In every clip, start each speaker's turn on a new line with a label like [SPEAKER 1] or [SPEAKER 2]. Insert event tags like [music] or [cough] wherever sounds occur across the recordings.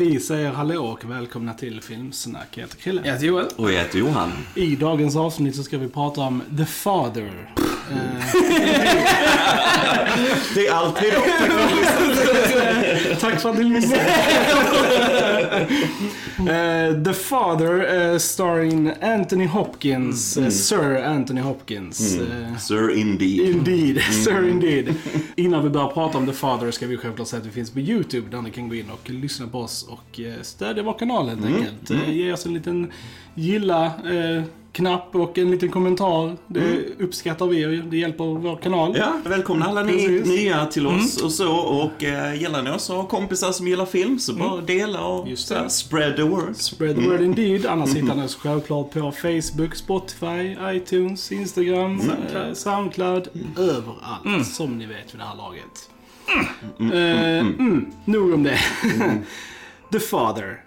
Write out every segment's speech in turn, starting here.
[SPEAKER 1] Vi säger hallå och välkomna till Filmsnack. Jag heter Krille.
[SPEAKER 2] Jag heter Joel.
[SPEAKER 3] Och jag heter Johan.
[SPEAKER 1] I dagens avsnitt så ska vi prata om The Father. Eh, [laughs]
[SPEAKER 3] Det är alltid [laughs] då.
[SPEAKER 1] Tack för att ni lyssnade. [laughs] Eh, The Father, uh, starring Anthony Hopkins. eh, Sir Anthony Hopkins. Eh,
[SPEAKER 3] Sir Indeed.
[SPEAKER 1] Indeed, [laughs] sir indeed. [laughs] Innan vi börjar prata om The Father ska vi självklart säga att vi finns på YouTube där ni kan gå in och lyssna på oss och stödja vår kanal helt enkelt. Eh, Ge oss en liten gilla knapp och en liten kommentar. Det uppskattar vi och det hjälper vår kanal.
[SPEAKER 3] Ja, välkomna alla ni nya till oss och så. Och eh, gillar ni oss och kompisar som gillar film så bara dela och
[SPEAKER 1] Just
[SPEAKER 3] så spread the word.
[SPEAKER 1] Spread the word indeed. Annars hittar ni oss självklart på Facebook, Spotify, iTunes, Instagram, Soundcloud, Soundcloud överallt. Som ni vet vid det här laget. Eh, mm, nog om det. The Father.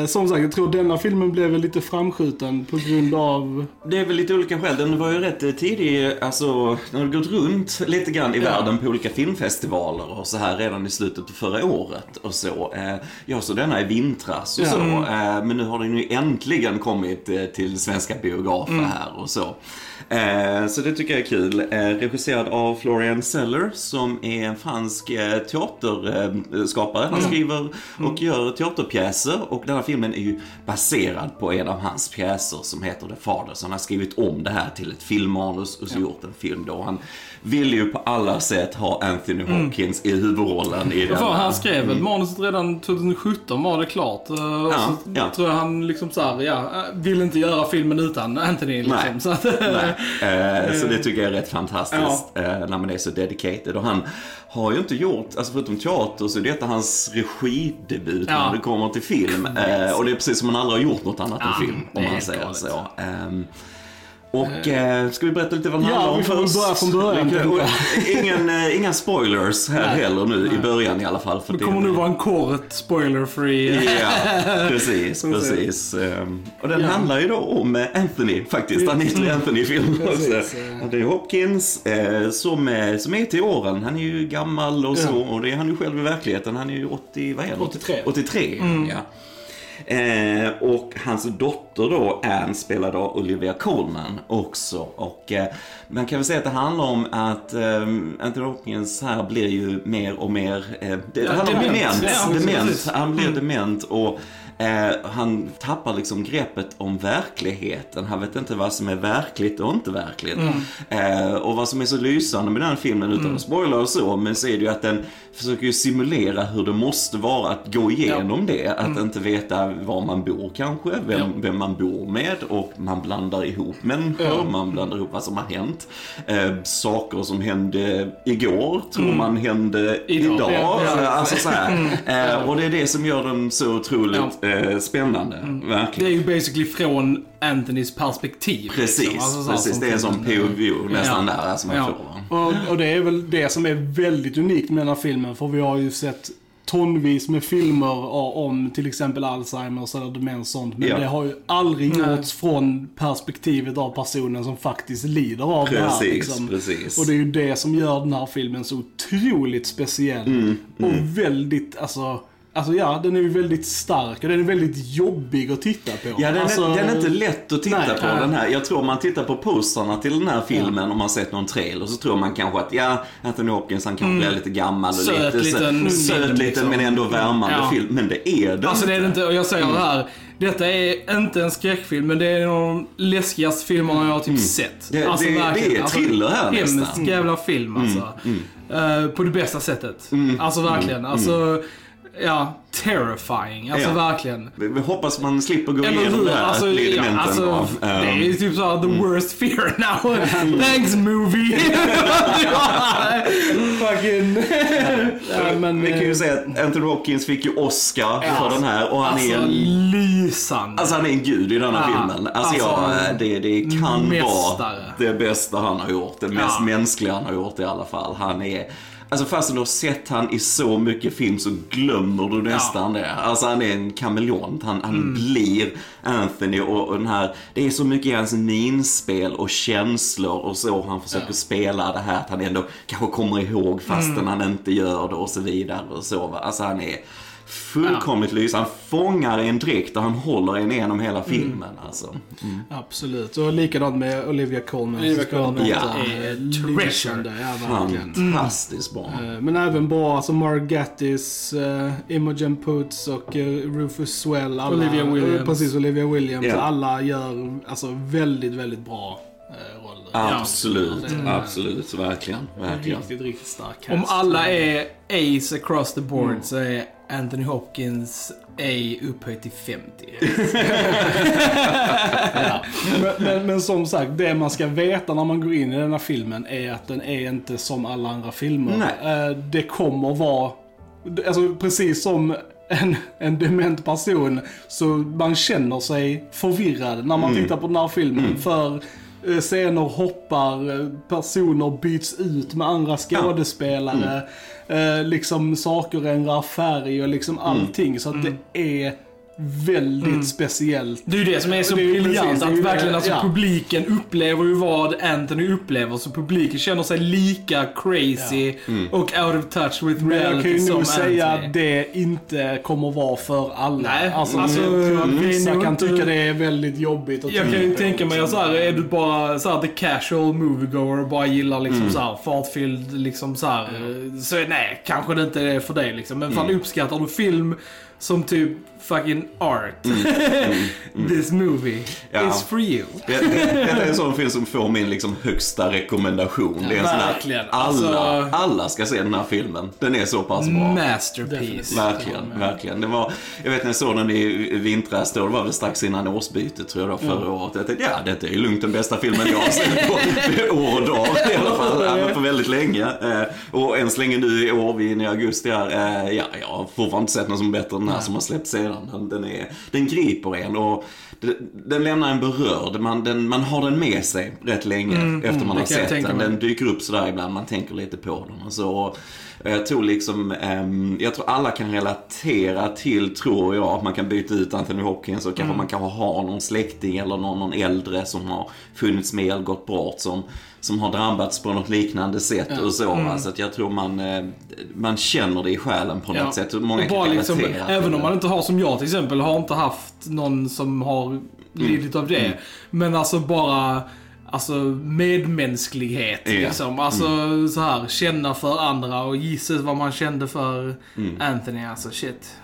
[SPEAKER 1] Eh, som sagt, jag tror denna filmen blev lite framskjuten på grund av...
[SPEAKER 3] Det är väl lite olika skäl. Den var ju rätt eh, tidig, alltså den har gått runt lite grann i
[SPEAKER 1] Ja.
[SPEAKER 3] världen på olika filmfestivaler och så här redan i slutet på förra året och så. Eh, jag såg denna i vintras och
[SPEAKER 1] Ja.
[SPEAKER 3] så. Eh, men nu har den ju äntligen kommit eh, till svenska biografer här och så. Eh, så det tycker jag är kul. Regisserad av Florian Seller som är en fransk teaterskapare. Han skriver och gör teaterpjäser och den här filmen är ju baserad på en av hans pjäser som heter The Father. Så han har skrivit om det här till ett filmmanus och så gjort en film då. Han vill ju på alla sätt ha Anthony Hopkins i huvudrollen i
[SPEAKER 2] För
[SPEAKER 3] denna.
[SPEAKER 2] han skrev väl manuset redan 2017 var det klart. Eh, och
[SPEAKER 3] Ja,
[SPEAKER 2] så
[SPEAKER 3] ja.
[SPEAKER 2] tror jag han liksom såhär, ja, eh, vill inte göra filmen utan Anthony liksom.
[SPEAKER 3] Nej.
[SPEAKER 2] Så att,
[SPEAKER 3] Nej. Eh, så det tycker jag är rätt fantastiskt eh, när man är så dedicated. Och han har ju inte gjort, alltså förutom teater så är detta hans regidebut
[SPEAKER 2] Ja.
[SPEAKER 3] när det kommer till film. Eh, och det är precis som han aldrig har gjort något annat
[SPEAKER 2] Ja,
[SPEAKER 3] än film, om man säger
[SPEAKER 2] galet.
[SPEAKER 3] så. Ehm, och eh, ska vi berätta lite vad den
[SPEAKER 1] Ja,
[SPEAKER 3] handlar om
[SPEAKER 1] vi får väl
[SPEAKER 3] först?
[SPEAKER 1] börja från början,
[SPEAKER 3] Vi Ingen, eh, inga spoilers här heller nu i början i alla fall. För
[SPEAKER 2] det kommer nu vara en kort spoiler-free.
[SPEAKER 3] Ja, [laughs] precis, precis. Ehm, Och den
[SPEAKER 1] Ja.
[SPEAKER 3] handlar ju då om eh, Anthony faktiskt. Han heter ju Anthony i filmen [laughs] också.
[SPEAKER 1] eh.
[SPEAKER 3] Det är Hopkins eh, som, som är till åren. Han är ju gammal och så. Och det är han ju själv i verkligheten. Han är ju 80, vad är han?
[SPEAKER 1] 83.
[SPEAKER 3] 83, ja. Eh, och hans dotter då, Anne, spelad av Olivia Colman också. Och eh, man kan väl säga att det handlar om att eh, Anthony Hopkins här blir ju mer och mer, eh, det
[SPEAKER 2] Ja,
[SPEAKER 3] om
[SPEAKER 2] dement.
[SPEAKER 3] dement.
[SPEAKER 2] Ja,
[SPEAKER 3] dement. Han blir dement och eh, han tappar liksom greppet om verkligheten. Han vet inte vad som är verkligt och inte verkligt. Eh, och vad som är så lysande med den här filmen, utan att spoila och så, men så är det ju att den försöker ju simulera hur det måste vara att gå igenom det. Att inte veta var man bor kanske, vem,
[SPEAKER 2] Ja.
[SPEAKER 3] vem man bor med och man blandar ihop människor, man blandar ihop vad som har hänt. Eh, saker som hände igår tror man hände
[SPEAKER 2] Idag.
[SPEAKER 3] idag.
[SPEAKER 2] Ja, ja.
[SPEAKER 3] Alltså så här. Eh, och det är det som gör den så otroligt eh, spännande.
[SPEAKER 2] Det
[SPEAKER 3] Verkligen.
[SPEAKER 2] är ju basically från Anthonys perspektiv.
[SPEAKER 3] Precis,
[SPEAKER 2] liksom. Alltså,
[SPEAKER 3] precis.
[SPEAKER 2] som
[SPEAKER 3] Det är som POV nästan
[SPEAKER 2] Ja.
[SPEAKER 3] där som man
[SPEAKER 2] Ja.
[SPEAKER 3] får.
[SPEAKER 1] Och, och det är väl det som är väldigt unikt med den här filmen. För vi har ju sett tonvis med filmer om till exempel Alzheimers eller demens och sånt. Men
[SPEAKER 3] Ja.
[SPEAKER 1] det har ju aldrig
[SPEAKER 2] Nej.
[SPEAKER 1] gjorts från perspektivet av personen som faktiskt lider av det här.
[SPEAKER 3] Precis,
[SPEAKER 1] Liksom.
[SPEAKER 3] precis.
[SPEAKER 1] Och det är ju det som gör den här filmen så otroligt speciell.
[SPEAKER 3] Mm,
[SPEAKER 1] Och väldigt, alltså, alltså ja, den är ju väldigt stark och den är väldigt jobbig att titta på.
[SPEAKER 3] Ja, den,
[SPEAKER 1] alltså,
[SPEAKER 3] är, den är inte lätt att titta
[SPEAKER 1] Nej,
[SPEAKER 3] på
[SPEAKER 1] nej.
[SPEAKER 3] den här. Jag tror om man tittar på posterna till den här filmen, om man sett någon trailer, så tror man kanske att ja, Anthony Hopkins han kanske blir lite gammal och
[SPEAKER 2] Söt
[SPEAKER 3] lite
[SPEAKER 2] liten
[SPEAKER 3] söt
[SPEAKER 2] film,
[SPEAKER 3] liten
[SPEAKER 2] liksom.
[SPEAKER 3] men ändå värmande
[SPEAKER 2] Ja.
[SPEAKER 3] film. Men det är det
[SPEAKER 2] Alltså det är det inte, och jag säger
[SPEAKER 3] Mm.
[SPEAKER 2] det här. Detta är inte en skräckfilm, men det är en av de läskigaste filmerna jag har typ sett.
[SPEAKER 3] Mm. Det-
[SPEAKER 2] alltså,
[SPEAKER 3] det- det är
[SPEAKER 2] verkligen.
[SPEAKER 3] thriller här
[SPEAKER 2] Hemsk
[SPEAKER 3] nästan.
[SPEAKER 2] jävla film alltså. Eh, på det bästa sättet.
[SPEAKER 3] Mm.
[SPEAKER 2] Alltså verkligen. Alltså, ja, terrifying. Alltså
[SPEAKER 3] Ja.
[SPEAKER 2] verkeller
[SPEAKER 3] Vi vi hoppas man slipper gå
[SPEAKER 2] Eller
[SPEAKER 3] igenom det här
[SPEAKER 2] Alltså, ja, alltså,
[SPEAKER 3] av.
[SPEAKER 2] det är
[SPEAKER 3] ehm,
[SPEAKER 2] ju typ såhär the worst fear now. [laughs] Thanks movie. [laughs]
[SPEAKER 1] Fucking... ja, men,
[SPEAKER 3] vi kan ju
[SPEAKER 1] eh,
[SPEAKER 3] säga att Anthony Hopkins fick ju Oscar för den här och han
[SPEAKER 2] alltså,
[SPEAKER 3] är en
[SPEAKER 2] lysande.
[SPEAKER 3] Alltså han är en gud i denna
[SPEAKER 2] Ja,
[SPEAKER 3] filmen. Alltså,
[SPEAKER 2] alltså,
[SPEAKER 3] ja, det, det kan
[SPEAKER 2] mästare.
[SPEAKER 3] vara det bästa han har gjort. Det mest
[SPEAKER 2] Ja.
[SPEAKER 3] mänskliga han har gjort i alla fall. Han är... Alltså fastän du har sett han i så mycket film så glömmer du nästan det. Alltså han är en kameleont. Han, han
[SPEAKER 2] Mm.
[SPEAKER 3] blir Anthony och, och den här, det är så mycket i hans minspel och känslor och så han försöker spela det här att han ändå kanske kommer ihåg fastän
[SPEAKER 2] Mm.
[SPEAKER 3] han inte gör det och så vidare och så. va. Alltså han är fullkomligt lysande. Han fångar en dräkt och han håller en igenom hela filmen. Alltså.
[SPEAKER 1] Absolut. Och likadant med Olivia Colman.
[SPEAKER 2] Olivia Colman
[SPEAKER 3] Ja.
[SPEAKER 2] är
[SPEAKER 1] lysande, Ja, verkligen.
[SPEAKER 3] Fantastiskt bra.
[SPEAKER 1] Eh, Men även bra, alltså Mark Gattis, uh, Imogen Poots och eh, Rufus Swell. Alla,
[SPEAKER 2] Olivia Williams.
[SPEAKER 1] eh, Precis, Olivia Williams.
[SPEAKER 3] Ja.
[SPEAKER 1] Alla gör alltså väldigt, väldigt bra uh, roller.
[SPEAKER 3] Absolut,
[SPEAKER 1] Ja.
[SPEAKER 3] absolut. Verkligen, verkligen.
[SPEAKER 1] Riktigt, riktigt stark cast.
[SPEAKER 2] Om alla är Ace across the board så är Anthony Hopkins A upphöjt till 50. [laughs]
[SPEAKER 1] men, men, men som sagt, det man ska veta när man går in i den här filmen är att den är inte som alla andra filmer.
[SPEAKER 3] Nej.
[SPEAKER 1] Eh, Det kommer vara, alltså precis som en, en dement person, så man känner sig förvirrad när man tittar på den här filmen. För eh, scener hoppar, eh, personer byts ut med andra skådespelare. eh, Liksom saker ändrar färg och liksom allting. Så att det är väldigt speciellt.
[SPEAKER 2] Det är ju det som är så briljant. Att verkligen alltså,
[SPEAKER 1] ja.
[SPEAKER 2] publiken upplever ju vad Anthony upplever. Så publiken känner sig lika crazy och out of touch with
[SPEAKER 1] Men jag kan
[SPEAKER 2] reality
[SPEAKER 1] ju
[SPEAKER 2] som
[SPEAKER 1] nog säga
[SPEAKER 2] Anthony.
[SPEAKER 1] att det inte kommer vara för alla.
[SPEAKER 2] Nej,
[SPEAKER 1] alltså,
[SPEAKER 2] alltså, är
[SPEAKER 1] vissa kan
[SPEAKER 2] inte-
[SPEAKER 1] tycka det är väldigt jobbigt
[SPEAKER 2] Jag kan ju tänka mig så här, är du bara så här, the casual moviegoer och bara gillar liksom
[SPEAKER 1] Mm.
[SPEAKER 2] så här, fartfylld liksom så här, så nej, kanske det inte är för dig liksom. Men
[SPEAKER 1] Mm.
[SPEAKER 2] fan uppskattar du film som typ fucking art. This movie
[SPEAKER 3] Mm. Ja.
[SPEAKER 2] is for you.
[SPEAKER 3] Det, det, är en sån film som får min liksom högsta rekommendation. Det är en sån här, alla,
[SPEAKER 2] Alltså-
[SPEAKER 3] alla ska se den här filmen. Den är så pass bra.
[SPEAKER 2] Masterpiece.
[SPEAKER 3] Verkligen, verkligen. Det var, jag vet när jag såg den i vintras då, det var väl strax innan årsbytet tror jag då, förra året. Jag tänkte, ja detta är ju lugnt den bästa filmen jag har sett på [laughs] år och dag i alla fall. Ja, men för väldigt länge. Eh, och än så länge nu i år, vi är inne i augusti här, eh, ja, jag har fortfarande inte sett någon som är bättre än den här som har släppts sedan. Den, är, den griper en och den, den lämnar en berörd. Man, den, man har den med sig rätt länge efter man har sett den. Den dyker upp sådär ibland, man tänker lite på den och så. Och Jag tror liksom, ehm, jag tror alla kan relatera till, tror jag, att man kan byta ut Anthony Hopkins och kanske man kanske har någon släkting eller någon, någon äldre som har funnits med eller gått bort som, som har drabbats på något liknande sätt och så. va. Så att jag tror man, eh, man känner det i själen på något
[SPEAKER 2] Ja.
[SPEAKER 3] sätt. Många
[SPEAKER 2] Och bara liksom, även om man inte har, som jag till exempel, har inte haft någon som har lidit av det. Men alltså bara, alltså medmänsklighet
[SPEAKER 3] Ja.
[SPEAKER 2] liksom. Alltså så här, känna för andra och gissa vad man kände för Anthony. Alltså shit.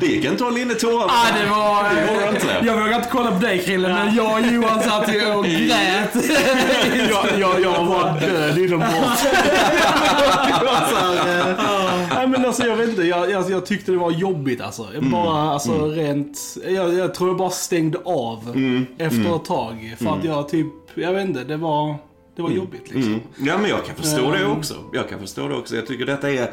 [SPEAKER 3] Det gick inte att hålla inne tårarna.
[SPEAKER 2] Ah, det var...
[SPEAKER 3] Det gjorde inte.
[SPEAKER 2] Jag vågar inte kolla på dig Krille, men jag och Johan satt ju och grät.
[SPEAKER 1] jag, jag, jag var död inombords. [laughs] alltså jag vet inte, jag, jag, jag tyckte det var jobbigt alltså. Jag bara, alltså rent, jag, jag tror jag bara stängde av efter ett tag. För att jag typ, jag vet inte, det var, det var jobbigt liksom.
[SPEAKER 3] Mm. Ja, men jag kan förstå det
[SPEAKER 1] Ehm.
[SPEAKER 3] också. Jag kan förstå det också. Jag tycker detta är...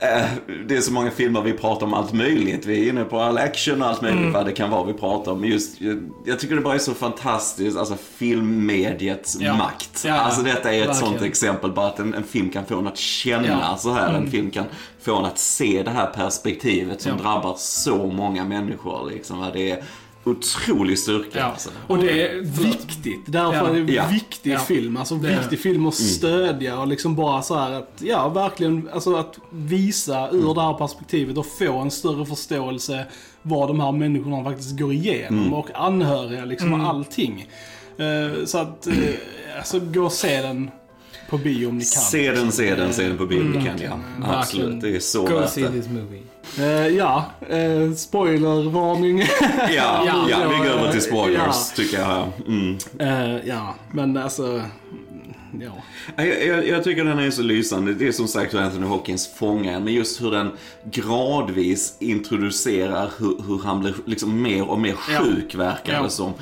[SPEAKER 3] eh, det är så många filmer vi pratar om allt möjligt. Vi är inne på all action och allt möjligt
[SPEAKER 1] Mm.
[SPEAKER 3] vad det kan vara vi pratar om. Just, jag, tycker det bara är så fantastiskt, alltså filmmediets
[SPEAKER 2] Ja.
[SPEAKER 3] makt.
[SPEAKER 2] Ja,
[SPEAKER 3] alltså detta är ett
[SPEAKER 2] verkligen.
[SPEAKER 3] sånt exempel bara att en, en film kan få en att känna så här.
[SPEAKER 1] Mm.
[SPEAKER 3] En film kan få en att se det här perspektivet som drabbar så många människor. Liksom. Det är otrolig styrka.
[SPEAKER 2] Ja.
[SPEAKER 3] Alltså.
[SPEAKER 2] Och det är
[SPEAKER 1] Viktigt. Därför
[SPEAKER 2] Ja.
[SPEAKER 1] är det en
[SPEAKER 3] Ja.
[SPEAKER 1] viktig
[SPEAKER 2] Ja.
[SPEAKER 1] film. Alltså
[SPEAKER 2] Det-
[SPEAKER 1] viktig film att stödja och liksom bara så här att, ja verkligen, alltså att visa ur det här perspektivet och få en större förståelse vad de här människorna faktiskt går igenom och anhöriga liksom och allting. Eh, så att, eh, alltså gå och se den på bio om ni kan.
[SPEAKER 3] Se den, se den, se den på bio.
[SPEAKER 1] Mm,
[SPEAKER 3] kan jag.
[SPEAKER 1] verkligen.
[SPEAKER 3] Absolut, det är så
[SPEAKER 2] Go
[SPEAKER 3] värt
[SPEAKER 2] see
[SPEAKER 3] det.
[SPEAKER 2] this movie.
[SPEAKER 1] Eh, ja, eh, spoilervarning.
[SPEAKER 3] Ja, ja, [laughs]
[SPEAKER 2] Ja,
[SPEAKER 3] vi går över till
[SPEAKER 1] ja.
[SPEAKER 3] spoilers tycker jag. Mm.
[SPEAKER 1] Eh, ja, men alltså, ja.
[SPEAKER 3] Jag, jag, jag tycker den är så lysande. Det är som sagt hur Anthony Hawkins fångar en, men just hur den gradvis introducerar hur, hur han blir liksom mer och mer
[SPEAKER 2] Ja.
[SPEAKER 3] sjuk verkar
[SPEAKER 2] Ja.
[SPEAKER 3] det som.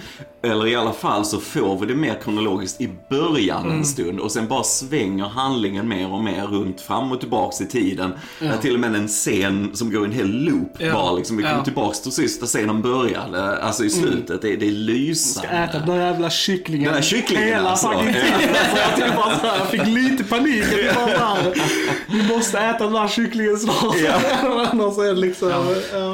[SPEAKER 3] Eller i alla fall så får vi det mer kronologiskt i början
[SPEAKER 2] Mm.
[SPEAKER 3] en stund och sen bara svänger handlingen mer och mer runt fram och tillbaks i tiden. Är till och med en scen som går i en hel loop
[SPEAKER 2] Ja.
[SPEAKER 3] bara liksom. Vi kommer
[SPEAKER 2] Ja.
[SPEAKER 3] tillbaks till sista scenen började, alltså i slutet. Det, det är lysande.
[SPEAKER 1] Ska äta den där jävla kycklingen.
[SPEAKER 3] Den här kycklingen
[SPEAKER 1] Hela
[SPEAKER 3] alltså.
[SPEAKER 1] fucking
[SPEAKER 3] Ja.
[SPEAKER 1] tiden. [laughs] Jag Jag, bara så här, jag fick lite panik. Jag bara här, vi måste äta den där kycklingen snart.
[SPEAKER 3] Ja.
[SPEAKER 1] Annars är det liksom... Ja.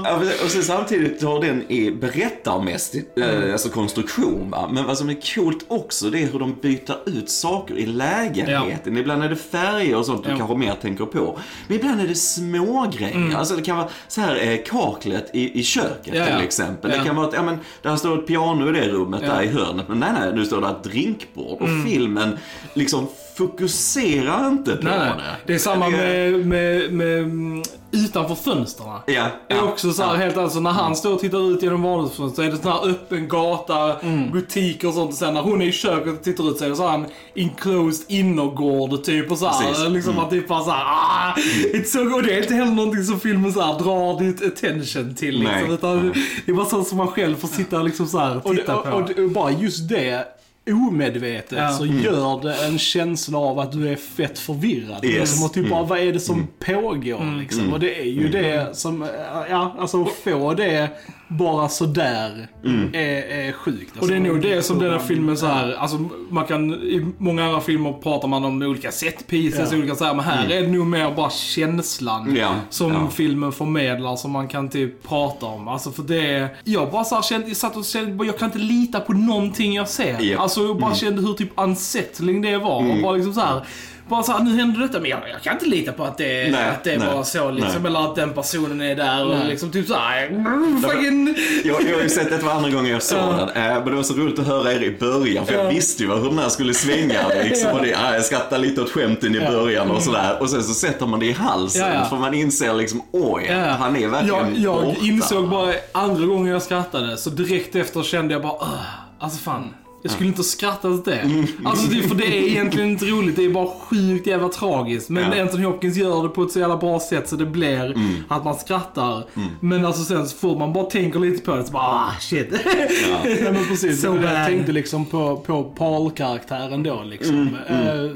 [SPEAKER 3] Ja, och sen samtidigt har den i berättarmässig eh, alltså konstruktion. Va? Men vad som är coolt också det är hur de byter ut saker i lägenheten. Ibland är det färger och sånt du
[SPEAKER 2] Ja.
[SPEAKER 3] kanske mer tänker på. Men ibland är det små grejer. Alltså det kan vara så här eh, kaklet i, i köket
[SPEAKER 2] Ja,
[SPEAKER 3] till
[SPEAKER 2] ja.
[SPEAKER 3] exempel.
[SPEAKER 2] Ja.
[SPEAKER 3] Det kan vara att, ja men, där står ett piano i det rummet
[SPEAKER 2] Ja.
[SPEAKER 3] där i hörnet. Men nej, nej, nu står det ett drinkbord. Och filmen liksom fokuserar inte på
[SPEAKER 2] Nej,
[SPEAKER 3] det.
[SPEAKER 2] Det är samma
[SPEAKER 3] Det-
[SPEAKER 2] med, med, med mm, utanför fönstren.
[SPEAKER 3] Ja,
[SPEAKER 2] Det är
[SPEAKER 3] ja,
[SPEAKER 2] också så här,
[SPEAKER 3] ja.
[SPEAKER 2] helt alltså när han står och tittar ut genom vardagsfönstret så är det sån här öppen gata, butiker och sånt. Och sen när hon är i köket och tittar ut så är det så här en enclosed innergård typ och så här.
[SPEAKER 3] Precis.
[SPEAKER 2] Liksom att det är bara så här, ah, it's so good. Det är inte heller någonting som filmen så här drar ditt attention till liksom.
[SPEAKER 3] Nej.
[SPEAKER 2] Utan det är bara sånt som man själv får sitta liksom så här och
[SPEAKER 1] Och,
[SPEAKER 2] titta på.
[SPEAKER 1] och, och, och bara just det omedvetet
[SPEAKER 2] Ja.
[SPEAKER 1] så gör det en känsla av att du är fett förvirrad.
[SPEAKER 3] Yes.
[SPEAKER 1] Liksom, och typ bara, vad är det som pågår liksom? Och det är ju det som, ja, alltså att få det bara sådär är, är sjukt. Alltså.
[SPEAKER 2] Och det är nog det som den här filmen så här, alltså man kan, i många andra filmer pratar man om olika set pieces,
[SPEAKER 1] Ja.
[SPEAKER 2] olika så här, men här är det nog mer bara känslan
[SPEAKER 3] Ja,
[SPEAKER 2] som
[SPEAKER 3] ja.
[SPEAKER 2] filmen förmedlar som man kan typ prata om. Alltså för det, jag bara så här kände, jag satt och kände, jag kan inte lita på någonting jag ser.
[SPEAKER 3] Japp.
[SPEAKER 2] Alltså jag bara kände hur typ unsettling det var. Och bara liksom så här, bara så här, nu händer detta, men jag, jag kan inte lita på att det,
[SPEAKER 3] Nej,
[SPEAKER 2] att det
[SPEAKER 3] nej,
[SPEAKER 2] var så liksom.
[SPEAKER 3] nej.
[SPEAKER 2] Eller att den personen är där och
[SPEAKER 1] Nej.
[SPEAKER 2] liksom typ såhär, mm, fucking...
[SPEAKER 3] Jag, jag har ju sett det var andra gången jag såg
[SPEAKER 2] Ja.
[SPEAKER 3] den. Eh, men det var så roligt att höra er i början. För jag
[SPEAKER 2] Ja.
[SPEAKER 3] visste ju hur den här skulle svänga. [laughs] Liksom, och det, ja, jag skrattade lite åt skämten i början och sådär. Och sen så sätter man det i halsen.
[SPEAKER 2] Ja, ja.
[SPEAKER 3] För man inser liksom, oj,
[SPEAKER 2] Ja.
[SPEAKER 3] han är verkligen
[SPEAKER 2] Jag, jag
[SPEAKER 3] borta.
[SPEAKER 2] insåg bara andra gången jag skrattade, så direkt efter kände jag bara "Ugh, alltså fan. Jag skulle inte ha skrattat åt det. Alltså det, för det är egentligen inte roligt, det är bara sjukt jävla tragiskt. Men
[SPEAKER 3] Ja.
[SPEAKER 2] Anthony Hopkins gör det på ett så jävla bra sätt så det blir att man skrattar. Men alltså sen så fort man bara tänker lite på det så bara ah shit.
[SPEAKER 1] Ja, [laughs] men precis.
[SPEAKER 2] So
[SPEAKER 1] jag tänkte liksom på, på Paul-karaktären då liksom. Eh,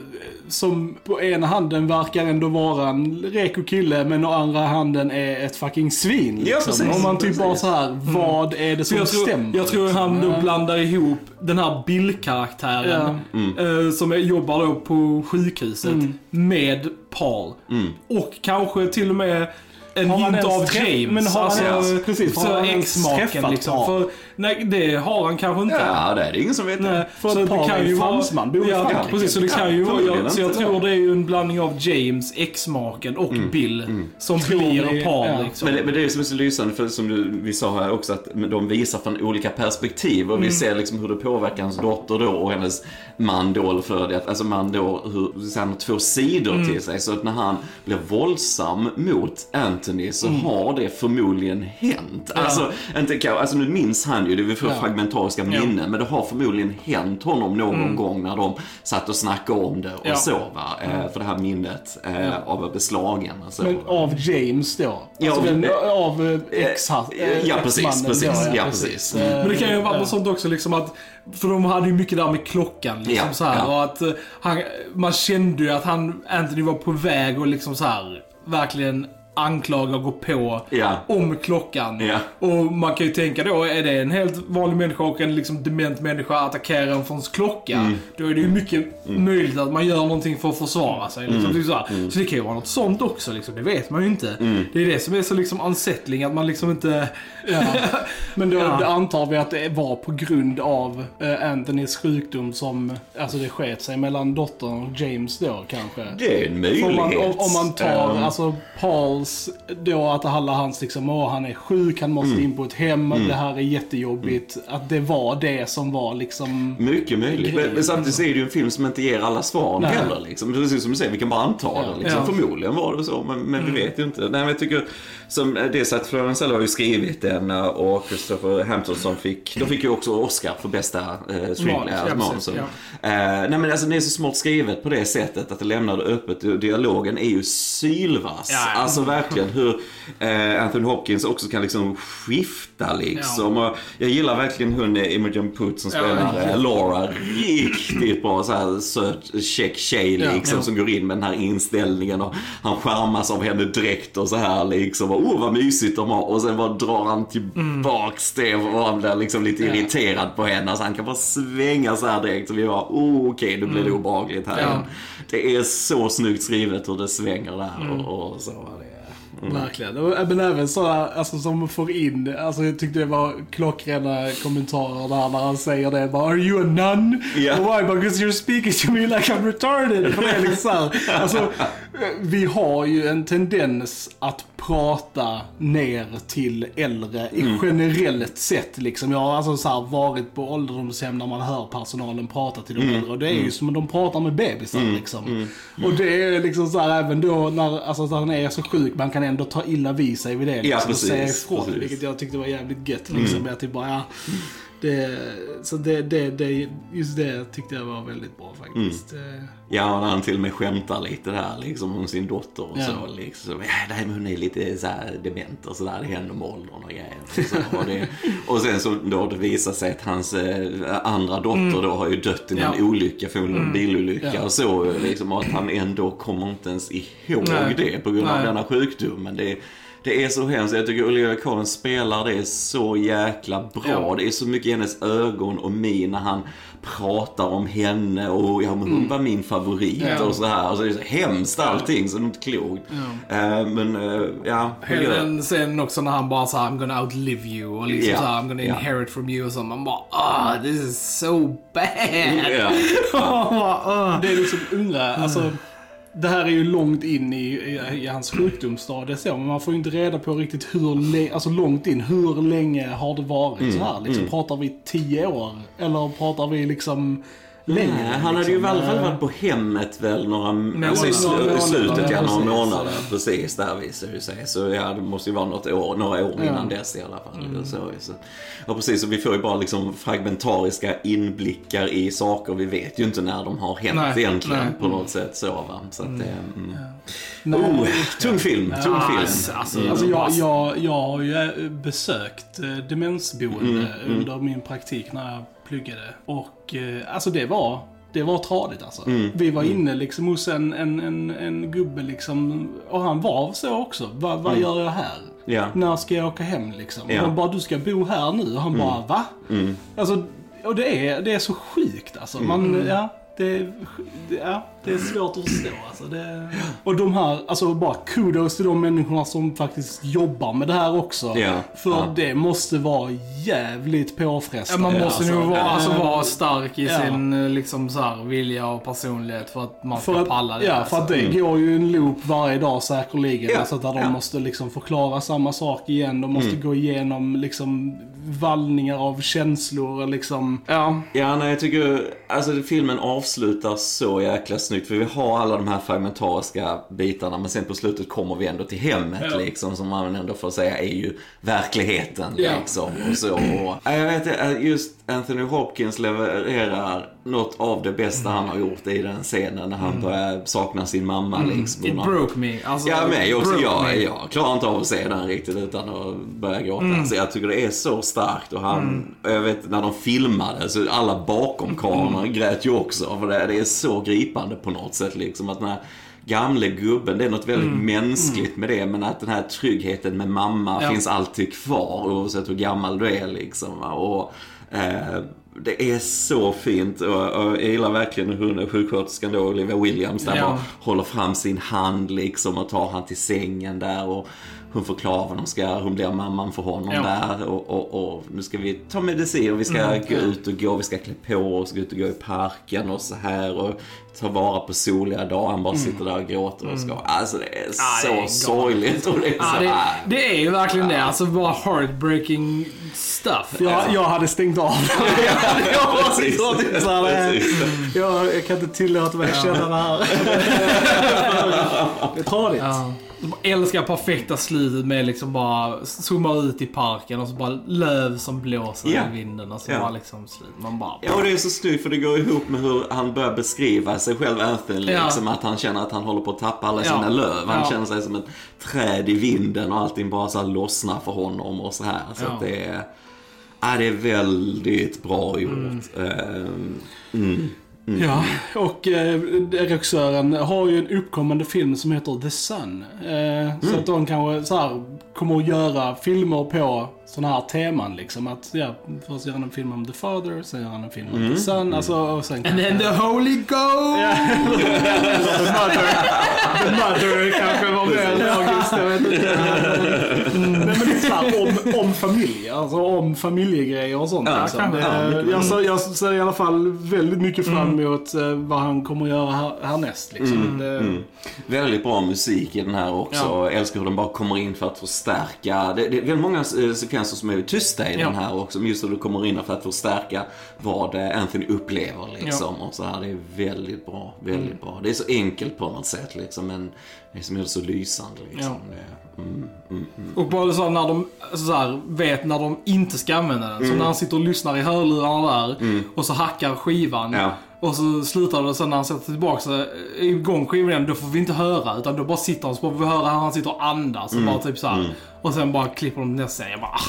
[SPEAKER 1] som på ena handen verkar ändå vara en reko kille, men å andra handen är ett fucking svin. Liksom.
[SPEAKER 3] Ja, precis,
[SPEAKER 1] Om man typ
[SPEAKER 3] precis.
[SPEAKER 1] bara så här, vad är det som
[SPEAKER 2] jag tror,
[SPEAKER 1] stämmer?
[SPEAKER 2] jag tror han då
[SPEAKER 1] Ja.
[SPEAKER 2] blandar ihop den här Bill-karaktären eh, som jobbar då på sjukhuset med Paul. Och kanske till och med en
[SPEAKER 1] Har han
[SPEAKER 2] hint av
[SPEAKER 1] träff-
[SPEAKER 2] James.
[SPEAKER 1] men har han
[SPEAKER 2] alltså,
[SPEAKER 1] ens- precis, har
[SPEAKER 2] så
[SPEAKER 1] han ens träffat
[SPEAKER 2] liksom. För, nej, det har han kanske inte.
[SPEAKER 3] Ja, det är det ingen som vet.
[SPEAKER 2] Nej,
[SPEAKER 1] För
[SPEAKER 2] så
[SPEAKER 1] att
[SPEAKER 2] det
[SPEAKER 1] Paul
[SPEAKER 2] kan
[SPEAKER 1] är
[SPEAKER 2] ju vara...
[SPEAKER 1] fransman, bor
[SPEAKER 2] ja,
[SPEAKER 1] Frankrike.
[SPEAKER 2] precis. Så det kan ju
[SPEAKER 3] Ja,
[SPEAKER 2] vara... Jag, så jag tror det är ju en blandning av James, ex-maken och Bill. Som blir
[SPEAKER 1] ni-
[SPEAKER 2] Paul
[SPEAKER 1] ja.
[SPEAKER 2] liksom.
[SPEAKER 3] Men det, men det är som är så lysande, för som du, vi sa här också, att de visar från olika perspektiv och vi
[SPEAKER 2] Mm.
[SPEAKER 3] ser liksom hur det påverkar hans dotter då och hennes man då, eller för det, alltså man då, hur, så han har två sidor
[SPEAKER 2] Mm.
[SPEAKER 3] till sig. Så att när han blir våldsam mot Anthony så
[SPEAKER 2] Mm.
[SPEAKER 3] har det förmodligen hänt. Alltså, inte, alltså nu minns han ju, det vi får
[SPEAKER 1] Ja.
[SPEAKER 3] fragmentariska minnen, men det har förmodligen hänt honom någon gång när de satt och snackade om det och
[SPEAKER 2] Mm. Ja.
[SPEAKER 3] så va. Eh, för det här minnet eh, av beslagen. Alltså.
[SPEAKER 1] Men av James då?
[SPEAKER 3] Ja,
[SPEAKER 1] alltså, den,
[SPEAKER 3] eh,
[SPEAKER 1] av eh, ex
[SPEAKER 3] eh, ja, precis, precis,
[SPEAKER 1] då,
[SPEAKER 3] ja, precis.
[SPEAKER 1] Eh,
[SPEAKER 2] Men det kan ju vara
[SPEAKER 1] ja.
[SPEAKER 2] något sånt också liksom att, för de hade ju mycket där med klockan liksom
[SPEAKER 3] Ja,
[SPEAKER 2] så här,
[SPEAKER 3] ja.
[SPEAKER 2] och att eh, han, man kände ju att han, Anthony var på väg och liksom så här verkligen anklaga och gå på
[SPEAKER 3] Ja.
[SPEAKER 2] om klockan.
[SPEAKER 3] Ja.
[SPEAKER 2] Och man kan ju tänka då, är det en helt vanlig människa och en liksom dement människa attackerar en från klocka,
[SPEAKER 3] Mm.
[SPEAKER 2] då är det ju mycket möjligt att man gör någonting för att försvara sig. Liksom.
[SPEAKER 3] Mm.
[SPEAKER 2] Så, här. så det kan ju vara något sånt också, liksom. det vet man ju inte.
[SPEAKER 3] Mm.
[SPEAKER 2] Det är det som är så liksom unsettling, att man liksom inte...
[SPEAKER 1] Ja. [laughs] Men då,
[SPEAKER 2] Ja.
[SPEAKER 1] antar vi att det var på grund av eh, Anthonys sjukdom som, alltså det sket sig mellan dottern och James då kanske.
[SPEAKER 3] Det är en möjlighet.
[SPEAKER 1] Om man, om, om man tar,
[SPEAKER 3] Ehm,
[SPEAKER 1] alltså Pauls, då att alla hans liksom, åh han är sjuk, han måste
[SPEAKER 3] Mm.
[SPEAKER 1] in på ett hem, det här är jättejobbigt. Att det var det som var liksom...
[SPEAKER 3] Mycket möjligt. Men, men samtidigt så är det ju en film som inte ger alla svar
[SPEAKER 1] Nej.
[SPEAKER 3] heller. Liksom. Precis som du säger, vi kan bara anta
[SPEAKER 1] Ja.
[SPEAKER 3] det. Liksom.
[SPEAKER 2] Ja.
[SPEAKER 3] Förmodligen var det så, men, men vi vet ju inte. Nej, men jag tycker, som eh, det att Florence Eller har ju skrivit den eh, och Christopher Hampton som fick, de fick ju också Oscar för bästa eh, screenplay,
[SPEAKER 2] ja,
[SPEAKER 3] manus.
[SPEAKER 2] precis,
[SPEAKER 3] Eh, nej men alltså det är så smart skrivet på det sättet att det lämnar det öppet. Dialogen är ju sylvass.
[SPEAKER 2] Ja, ja.
[SPEAKER 3] Alltså verkligen hur eh, Anthony Hopkins också kan liksom skifta liksom. Och jag gillar verkligen hon eh, Imogen Poots som spelar
[SPEAKER 2] Ja.
[SPEAKER 3] eh, Laura. Riktigt bra så här söt, käck tjej liksom
[SPEAKER 2] Ja.
[SPEAKER 3] som går in med den här inställningen och han charmas av henne direkt och så här liksom. Och, oh vad mysigt de har. Och sen bara drar han tillbaks det och han blir liksom lite irriterad på henne. Så han kan bara svänga så här direkt. Så vi bara, oh okej nu blir det obehagligt här
[SPEAKER 2] Ja.
[SPEAKER 3] Det är så snyggt skrivet hur det svänger där och, och så. Det är,
[SPEAKER 1] Verkligen. Och, Men även sådana alltså, som får in, alltså jag tyckte det var klockrena kommentarer där när han säger det. Bara, Are you a nun? Och Why? Because you're speaking to me like I'm retarded. För det är liksom så här, alltså, vi har ju en tendens att prata ner till äldre i generellt sett. Liksom. Jag har alltså så varit på ålderdomshem när man hör personalen prata till de äldre. Och det är ju som att de pratar med bebisar. Liksom. Och det är liksom så här även då när alltså, när han är så sjuk, man kan ändå ta illa vid sig vid det. Liksom,
[SPEAKER 3] Ja,
[SPEAKER 1] och säga ifrån.
[SPEAKER 3] precis.
[SPEAKER 1] Vilket jag tyckte var jävligt gött. Liksom, att typ bara, ja, det, så det, det, det, just det tyckte jag var väldigt bra faktiskt. Eh,
[SPEAKER 3] Ja, när han till och med skämtar lite där liksom om sin dotter och
[SPEAKER 1] Ja.
[SPEAKER 3] så. Liksom. Ja, nej, men hon är lite så här dement och sådär. Det händer med åldern och grejer. Och, så. Och, det, och sen så då det visar sig att hans eh, andra dotter då har ju dött i någon
[SPEAKER 2] Ja.
[SPEAKER 3] olycka, förmodligen en bilolycka
[SPEAKER 1] Ja.
[SPEAKER 3] och så. Liksom, och att han ändå kommer inte ens ihåg
[SPEAKER 2] Nej.
[SPEAKER 3] det på grund av
[SPEAKER 2] Nej.
[SPEAKER 3] denna sjukdomen. Det, det är så hemskt. Jag tycker Olivia Colman spelar det så jäkla bra.
[SPEAKER 2] Ja.
[SPEAKER 3] Det är så mycket i hennes ögon och min när han pratar om henne och ja, men hon var min favorit
[SPEAKER 2] Ja.
[SPEAKER 3] och så här. Alltså, det är så hemskt allting så det är inte klokt. Eh, men eh, ja.
[SPEAKER 2] Hela den scenen också när han bara såhär I'm gonna outlive you och liksom
[SPEAKER 3] Ja,
[SPEAKER 2] såhär I'm gonna inherit from you och så. Man bara ah this is so bad.
[SPEAKER 3] Ja. [laughs]
[SPEAKER 2] Man bara, ah.
[SPEAKER 1] Det är liksom undra, alltså. Det här är ju långt in i, i, i hans sjukdomsstadie så, men man får ju inte reda på riktigt hur alltså långt in, hur länge har det varit så här? Liksom, Pratar vi tio år? Eller pratar vi liksom längre?
[SPEAKER 3] Nej, han hade ju i
[SPEAKER 1] liksom?
[SPEAKER 3] alla fall varit på hemmet väl några, alltså i, i
[SPEAKER 1] månader,
[SPEAKER 3] slutet, ja,
[SPEAKER 1] ja,
[SPEAKER 3] några månader. Precis, där visar det sig. Så ja, det måste ju vara något år, några år innan dess i alla fall. Så, så. Ja, precis. Så vi får ju bara liksom fragmentariska inblickar i saker. Vi vet ju inte när de har hänt
[SPEAKER 2] Nej,
[SPEAKER 3] egentligen
[SPEAKER 2] nej.
[SPEAKER 3] på något sätt. Så, va? så att, det, mm.
[SPEAKER 1] nej.
[SPEAKER 3] oh, tung film, tung film.
[SPEAKER 2] alltså,
[SPEAKER 1] Alltså jag, jag, jag har ju besökt eh, demensboende under min praktik när jag pluggade. Och eh, alltså det var, det var tradigt alltså. Vi var inne liksom hos en, en, en, en gubbe liksom, och han var så också. Va, vad gör jag här?
[SPEAKER 3] Ja.
[SPEAKER 1] När ska jag åka hem liksom?
[SPEAKER 3] Ja.
[SPEAKER 1] Och han bara, du ska bo här nu. Och han bara, va? Alltså, och det är, det är så sjukt alltså. Man, ja. Det, är- det, ja, det är svårt att förstå alltså. Det, och de här, alltså bara kudos till de människorna som faktiskt jobbar med det här också.
[SPEAKER 3] Ja,
[SPEAKER 1] För
[SPEAKER 3] ja.
[SPEAKER 1] det måste vara jävligt påfrestande.
[SPEAKER 2] man måste
[SPEAKER 1] alltså.
[SPEAKER 2] nog vara, alltså, vara stark i
[SPEAKER 1] ja.
[SPEAKER 2] sin liksom, så här, vilja och personlighet för att man ska
[SPEAKER 1] För att,
[SPEAKER 2] palla det.
[SPEAKER 1] ja,
[SPEAKER 2] alltså.
[SPEAKER 1] för att det går ju en loop varje dag säkerligen.
[SPEAKER 3] Ja,
[SPEAKER 1] Alltså där de
[SPEAKER 3] ja.
[SPEAKER 1] måste liksom förklara samma sak igen. De måste gå igenom liksom vallningar av känslor liksom.
[SPEAKER 2] Ja.
[SPEAKER 3] Ja, nej, jag tycker alltså filmen avslutar så jäkla snyggt. För vi har alla de här fragmentariska bitarna, men sen på slutet kommer vi ändå till hemmet
[SPEAKER 1] Ja.
[SPEAKER 3] liksom, som man ändå får säga är ju verkligheten
[SPEAKER 1] Ja.
[SPEAKER 3] liksom. Och så. Och, ja, jag vet just Anthony Hopkins levererar något av det bästa han har gjort i den scenen när han börjar sakna sin mamma liksom.
[SPEAKER 2] It
[SPEAKER 3] när-
[SPEAKER 2] broke me. Alltså,
[SPEAKER 3] Ja, mig också. Jag,
[SPEAKER 2] me.
[SPEAKER 3] jag klarar inte av att se den riktigt utan att börja gråta.
[SPEAKER 2] Mm.
[SPEAKER 3] Alltså, jag tycker det är så starkt. Och han, jag vet när de filmade, så alla bakom kameran
[SPEAKER 2] Mm.
[SPEAKER 3] grät ju också. För det, det är så gripande på något sätt. Liksom, att den här gamle gubben, det är något väldigt mänskligt med det. Men att den här tryggheten med mamma
[SPEAKER 2] Mm. Ja.
[SPEAKER 3] finns alltid kvar oavsett hur gammal du är. Liksom, och, eh, det är så fint och, och jag gillar verkligen hur sjuksköterskan då, Olivia Williams, där
[SPEAKER 2] Ja.
[SPEAKER 3] håller fram sin hand liksom och tar han till sängen där och hon förklarar vad de ska, hon blir mamman för honom
[SPEAKER 2] Ja.
[SPEAKER 3] där och, och, och nu ska vi ta medicin och vi ska
[SPEAKER 2] Mm.
[SPEAKER 3] gå ut och gå, vi ska klä på oss, gå ut och gå i parken och så här och ta vara på soliga dagar. Han bara sitter där och gråter och ska, alltså det är
[SPEAKER 2] Ja,
[SPEAKER 3] så
[SPEAKER 2] det är
[SPEAKER 3] sorgligt och det är
[SPEAKER 2] Ja,
[SPEAKER 3] så,
[SPEAKER 2] det, det är ju verkligen det. Alltså bara heartbreaking stuff.
[SPEAKER 1] Jag, jag hade stängt av. [laughs] [laughs] jag var
[SPEAKER 3] Precis,
[SPEAKER 1] typ så här,
[SPEAKER 3] precis.
[SPEAKER 1] jag, jag kan inte tillåta mig att känna det här. [laughs] det är tradigt.
[SPEAKER 2] Jag älskar perfekta slutet med liksom bara zooma ut i parken och så bara löv som blåser
[SPEAKER 3] Ja.
[SPEAKER 2] i vinden och så
[SPEAKER 3] Ja.
[SPEAKER 2] bara liksom slut. Man bara...
[SPEAKER 3] Ja, och det är så snyggt för det går ihop med hur han börjar beskriva sig själv, Anthony.
[SPEAKER 2] Ja.
[SPEAKER 3] Liksom att han känner att han håller på att tappa alla sina löv. Han känner sig som ett träd i vinden och allting bara så här lossnar för honom och så här. Så det är... Ja, det är väldigt bra gjort. Ehm, Mm.
[SPEAKER 1] Ja, och eh, regissören har ju en uppkommande film som heter The Sun. Eh, Så att de kanske så här, kommer att göra filmer på sådana här teman liksom. Att ja, först gör han en film om The Father, sen gör han en film om The Sun. Alltså, och sen
[SPEAKER 2] And
[SPEAKER 1] kanske...
[SPEAKER 2] then the holy ghost! [laughs]
[SPEAKER 1] The Mother. The Mother kanske var [laughs] mer logiskt, jag vet inte. Mm. Nej men det är så här, om, om familj, alltså om familjegrejer och sånt.
[SPEAKER 3] Ja.
[SPEAKER 1] Det-
[SPEAKER 3] Ja,
[SPEAKER 1] jag, ser, jag ser i alla fall väldigt mycket fram emot eh, vad han kommer att göra här, härnäst. Liksom. Det,
[SPEAKER 3] Mm. Väldigt bra musik i den här också.
[SPEAKER 1] Ja.
[SPEAKER 3] Jag älskar hur den bara kommer in för att förstärka. Det, det är väldigt många eh, sekvenser som är tysta i den här också. Men just hur det kommer in för att förstärka vad eh, Anthony upplever liksom. Och så här, det är väldigt bra. Väldigt
[SPEAKER 2] Mm.
[SPEAKER 3] bra. Det är så enkelt på något sätt liksom. Men det som är så lysande liksom.
[SPEAKER 2] Ja.
[SPEAKER 3] Det, mm, mm, mm.
[SPEAKER 2] Och bara så när de alltså så här, vet när de inte ska använda den. Så när han sitter och lyssnar i hörlurarna där och så hackar skivan.
[SPEAKER 3] Ja.
[SPEAKER 2] Och så slutar det sen när han sätter tillbaka sig igång skivan igen, då får vi inte höra. Utan då bara sitter han så får vi höra hur han sitter och andas. Och bara typ så här. Och sen bara klipper de nästa scen. Jag bara ah.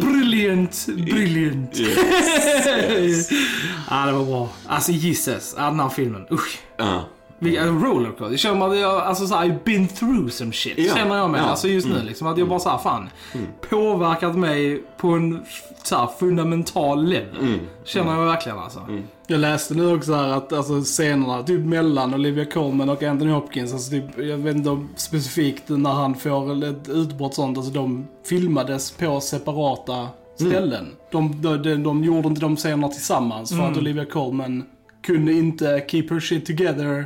[SPEAKER 2] [laughs] Brilliant, brilliant. [laughs] ja, det var bra. Alltså Jesus, ja, den här filmen. Usch.
[SPEAKER 3] Ja.
[SPEAKER 2] Vilka rollercoaster. Det känner man jag, alltså såhär, I've been through some shit.
[SPEAKER 3] Ja,
[SPEAKER 2] Känner jag med.
[SPEAKER 3] ja.
[SPEAKER 2] Alltså just nu liksom. Att jag bara såhär, fan. Påverkat mig på en såhär, fundamental level. Känner jag verkligen alltså.
[SPEAKER 1] Jag läste nu också här att alltså, scenerna typ mellan Olivia Colman och Anthony Hopkins, alltså, typ, jag vet inte om specifikt när han får ett utbrott sånt, alltså de filmades på separata ställen. De, de, de, de gjorde inte de scenerna tillsammans för att Olivia Colman kunde inte keep her shit together.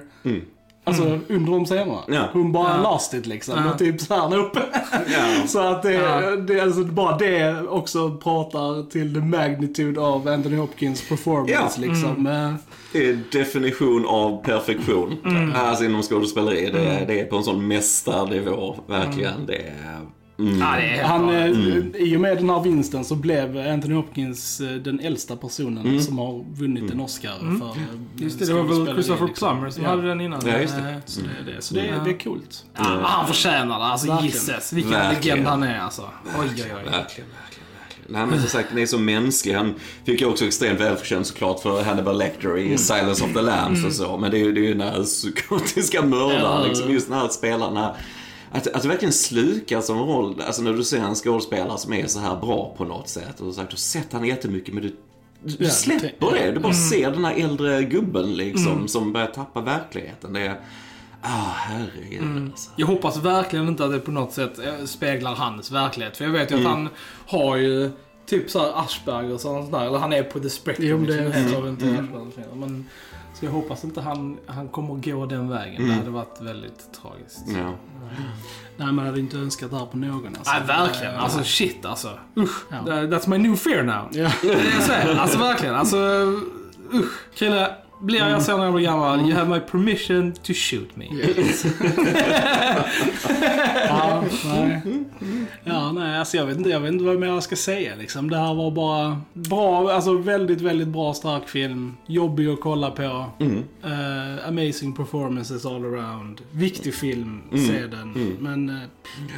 [SPEAKER 1] Alltså under de scenerna.
[SPEAKER 3] Ja.
[SPEAKER 1] Hon bara
[SPEAKER 2] Ja.
[SPEAKER 1] lost it liksom.
[SPEAKER 2] Ja.
[SPEAKER 1] Och typ så här uppe.
[SPEAKER 3] Ja. [laughs]
[SPEAKER 1] Så att det,
[SPEAKER 2] Ja.
[SPEAKER 1] det, alltså bara det också pratar till the magnitude av Anthony Hopkins performance
[SPEAKER 3] Ja.
[SPEAKER 1] liksom. Eh,
[SPEAKER 3] Det är definition av perfektion.
[SPEAKER 2] Mm.
[SPEAKER 3] Alltså inom skådespeleri. Det, är- det är på en sån mästarnivå, verkligen. Det är... Mm.
[SPEAKER 2] Är
[SPEAKER 1] Han, eh, I och med den här vinsten så blev Anthony Hopkins eh, den äldsta personen som har vunnit en Oscar för eh,
[SPEAKER 2] Mm. Just det, det var väl Christopher
[SPEAKER 1] liksom.
[SPEAKER 2] Plummer som
[SPEAKER 1] ja.
[SPEAKER 2] hade den innan.
[SPEAKER 3] Ja, just det.
[SPEAKER 1] Så det är det. Så det, är- det är coolt.
[SPEAKER 2] Ja, han förtjänar det. Alltså. Jesus, vilken
[SPEAKER 3] Verkligen.
[SPEAKER 2] legend han är alltså. Oj, oj, oj.
[SPEAKER 3] Verkligen, verkligen. Nej men som sagt, den är så mänsklig. Han fick ju också extremt välförtjänt såklart för Hannibal Lecter i Silence of the Lambs och så. Men det är ju det är ju den här psykotiska mördaren, liksom. Just när han spelar den här att, att verkligen slukar som roll, alltså när du ser en skådespelare som är så här bra på något sätt. Och sagt, du har sett han jättemycket men du, du släpper
[SPEAKER 1] det-.
[SPEAKER 3] Du bara ser den här äldre gubben liksom som börjar tappa verkligheten. Det är, ah herregud alltså.
[SPEAKER 2] Jag hoppas verkligen inte att det på något sätt eh, speglar hans verklighet. För jag vet ju att han har ju typ så här Asperger och sånt där. Eller han är på the spectrum.
[SPEAKER 1] Jo, det-
[SPEAKER 2] liksom, det inte Asperger, men, så jag hoppas inte han, han kommer gå den vägen. Det hade varit väldigt tragiskt.
[SPEAKER 3] Ja.
[SPEAKER 1] Nej, man hade inte önskat det här på någon. Alltså.
[SPEAKER 2] Nej, verkligen. Alltså shit alltså. Usch.
[SPEAKER 1] Ja.
[SPEAKER 2] That- That's my new fear now.
[SPEAKER 1] Ja.
[SPEAKER 2] Det är jag säger. Alltså verkligen. Alltså, usch. Krille, blir jag så när jag blir gammal, you have my permission to shoot me.
[SPEAKER 1] Ja, [laughs] nej. Ja, nej, alltså jag vet inte, jag vet inte vad mer jag ska säga liksom. Det här var bara bra, alltså väldigt, väldigt bra stark film. Jobbig att kolla på.
[SPEAKER 3] Mm.
[SPEAKER 1] Eh, amazing performances all around. Viktig film, se den. Men, eh,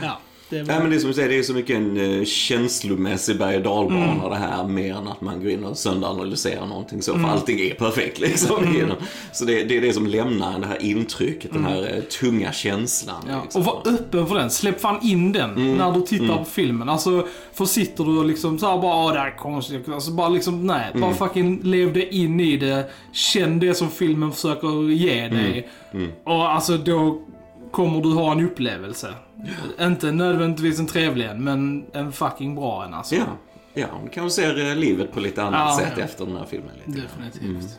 [SPEAKER 1] ja. Det var...
[SPEAKER 3] Nej men det är som du säger, det är så mycket en uh, känslomässig berg och dalbana det här. Mer än att man går in och sönderanalyserar någonting så. För allting är perfekt liksom. genom. Så det, det är det som lämnar det här intrycket, den här eh, tunga känslan.
[SPEAKER 2] Ja,
[SPEAKER 3] liksom.
[SPEAKER 2] och var öppen för den. Släpp fan in den när du tittar på filmen. Alltså, för sitter du och liksom såhär bara det här är konstigt. Alltså bara liksom, nej. Bara fucking lev dig in i det. Känn det som filmen försöker ge dig. Och alltså då kommer du ha en upplevelse. Inte nödvändigtvis en trevlig en, men en fucking bra en alltså.
[SPEAKER 3] Ja, ja, du kanske ser eh, livet på lite annat
[SPEAKER 2] Ja.
[SPEAKER 3] sätt efter den här filmen. Lite.
[SPEAKER 1] Definitivt.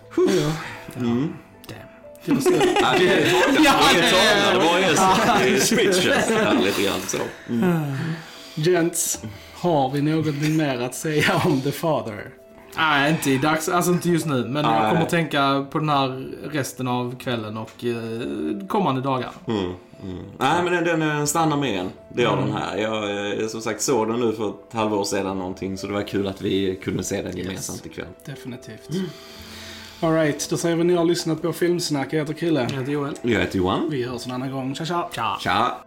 [SPEAKER 1] Slut.
[SPEAKER 3] Ja, det.
[SPEAKER 2] Ja,
[SPEAKER 3] det är
[SPEAKER 2] det
[SPEAKER 3] var ju speechless här lite grann så.
[SPEAKER 1] Gents, har vi någonting mer att säga om The Father?
[SPEAKER 2] Nej, inte i dags, alltså inte just nu. Men jag
[SPEAKER 3] Nej.
[SPEAKER 2] kommer tänka på den här resten av kvällen och eh, kommande dagar.
[SPEAKER 3] Mm, Nej, men den, den eh, stannar med en. Det gör den här. Jag eh, som sagt såg den nu för ett halvår sedan någonting, så det var kul att vi kunde se den gemensamt ikväll.
[SPEAKER 1] Definitivt. Alright, då säger vi ni har lyssnat på Filmsnack. Jag heter Krille.
[SPEAKER 2] Jag heter Joel.
[SPEAKER 3] Jag heter Johan.
[SPEAKER 1] Vi hörs en annan gång. Tja tja!
[SPEAKER 2] Tja.
[SPEAKER 3] Tja!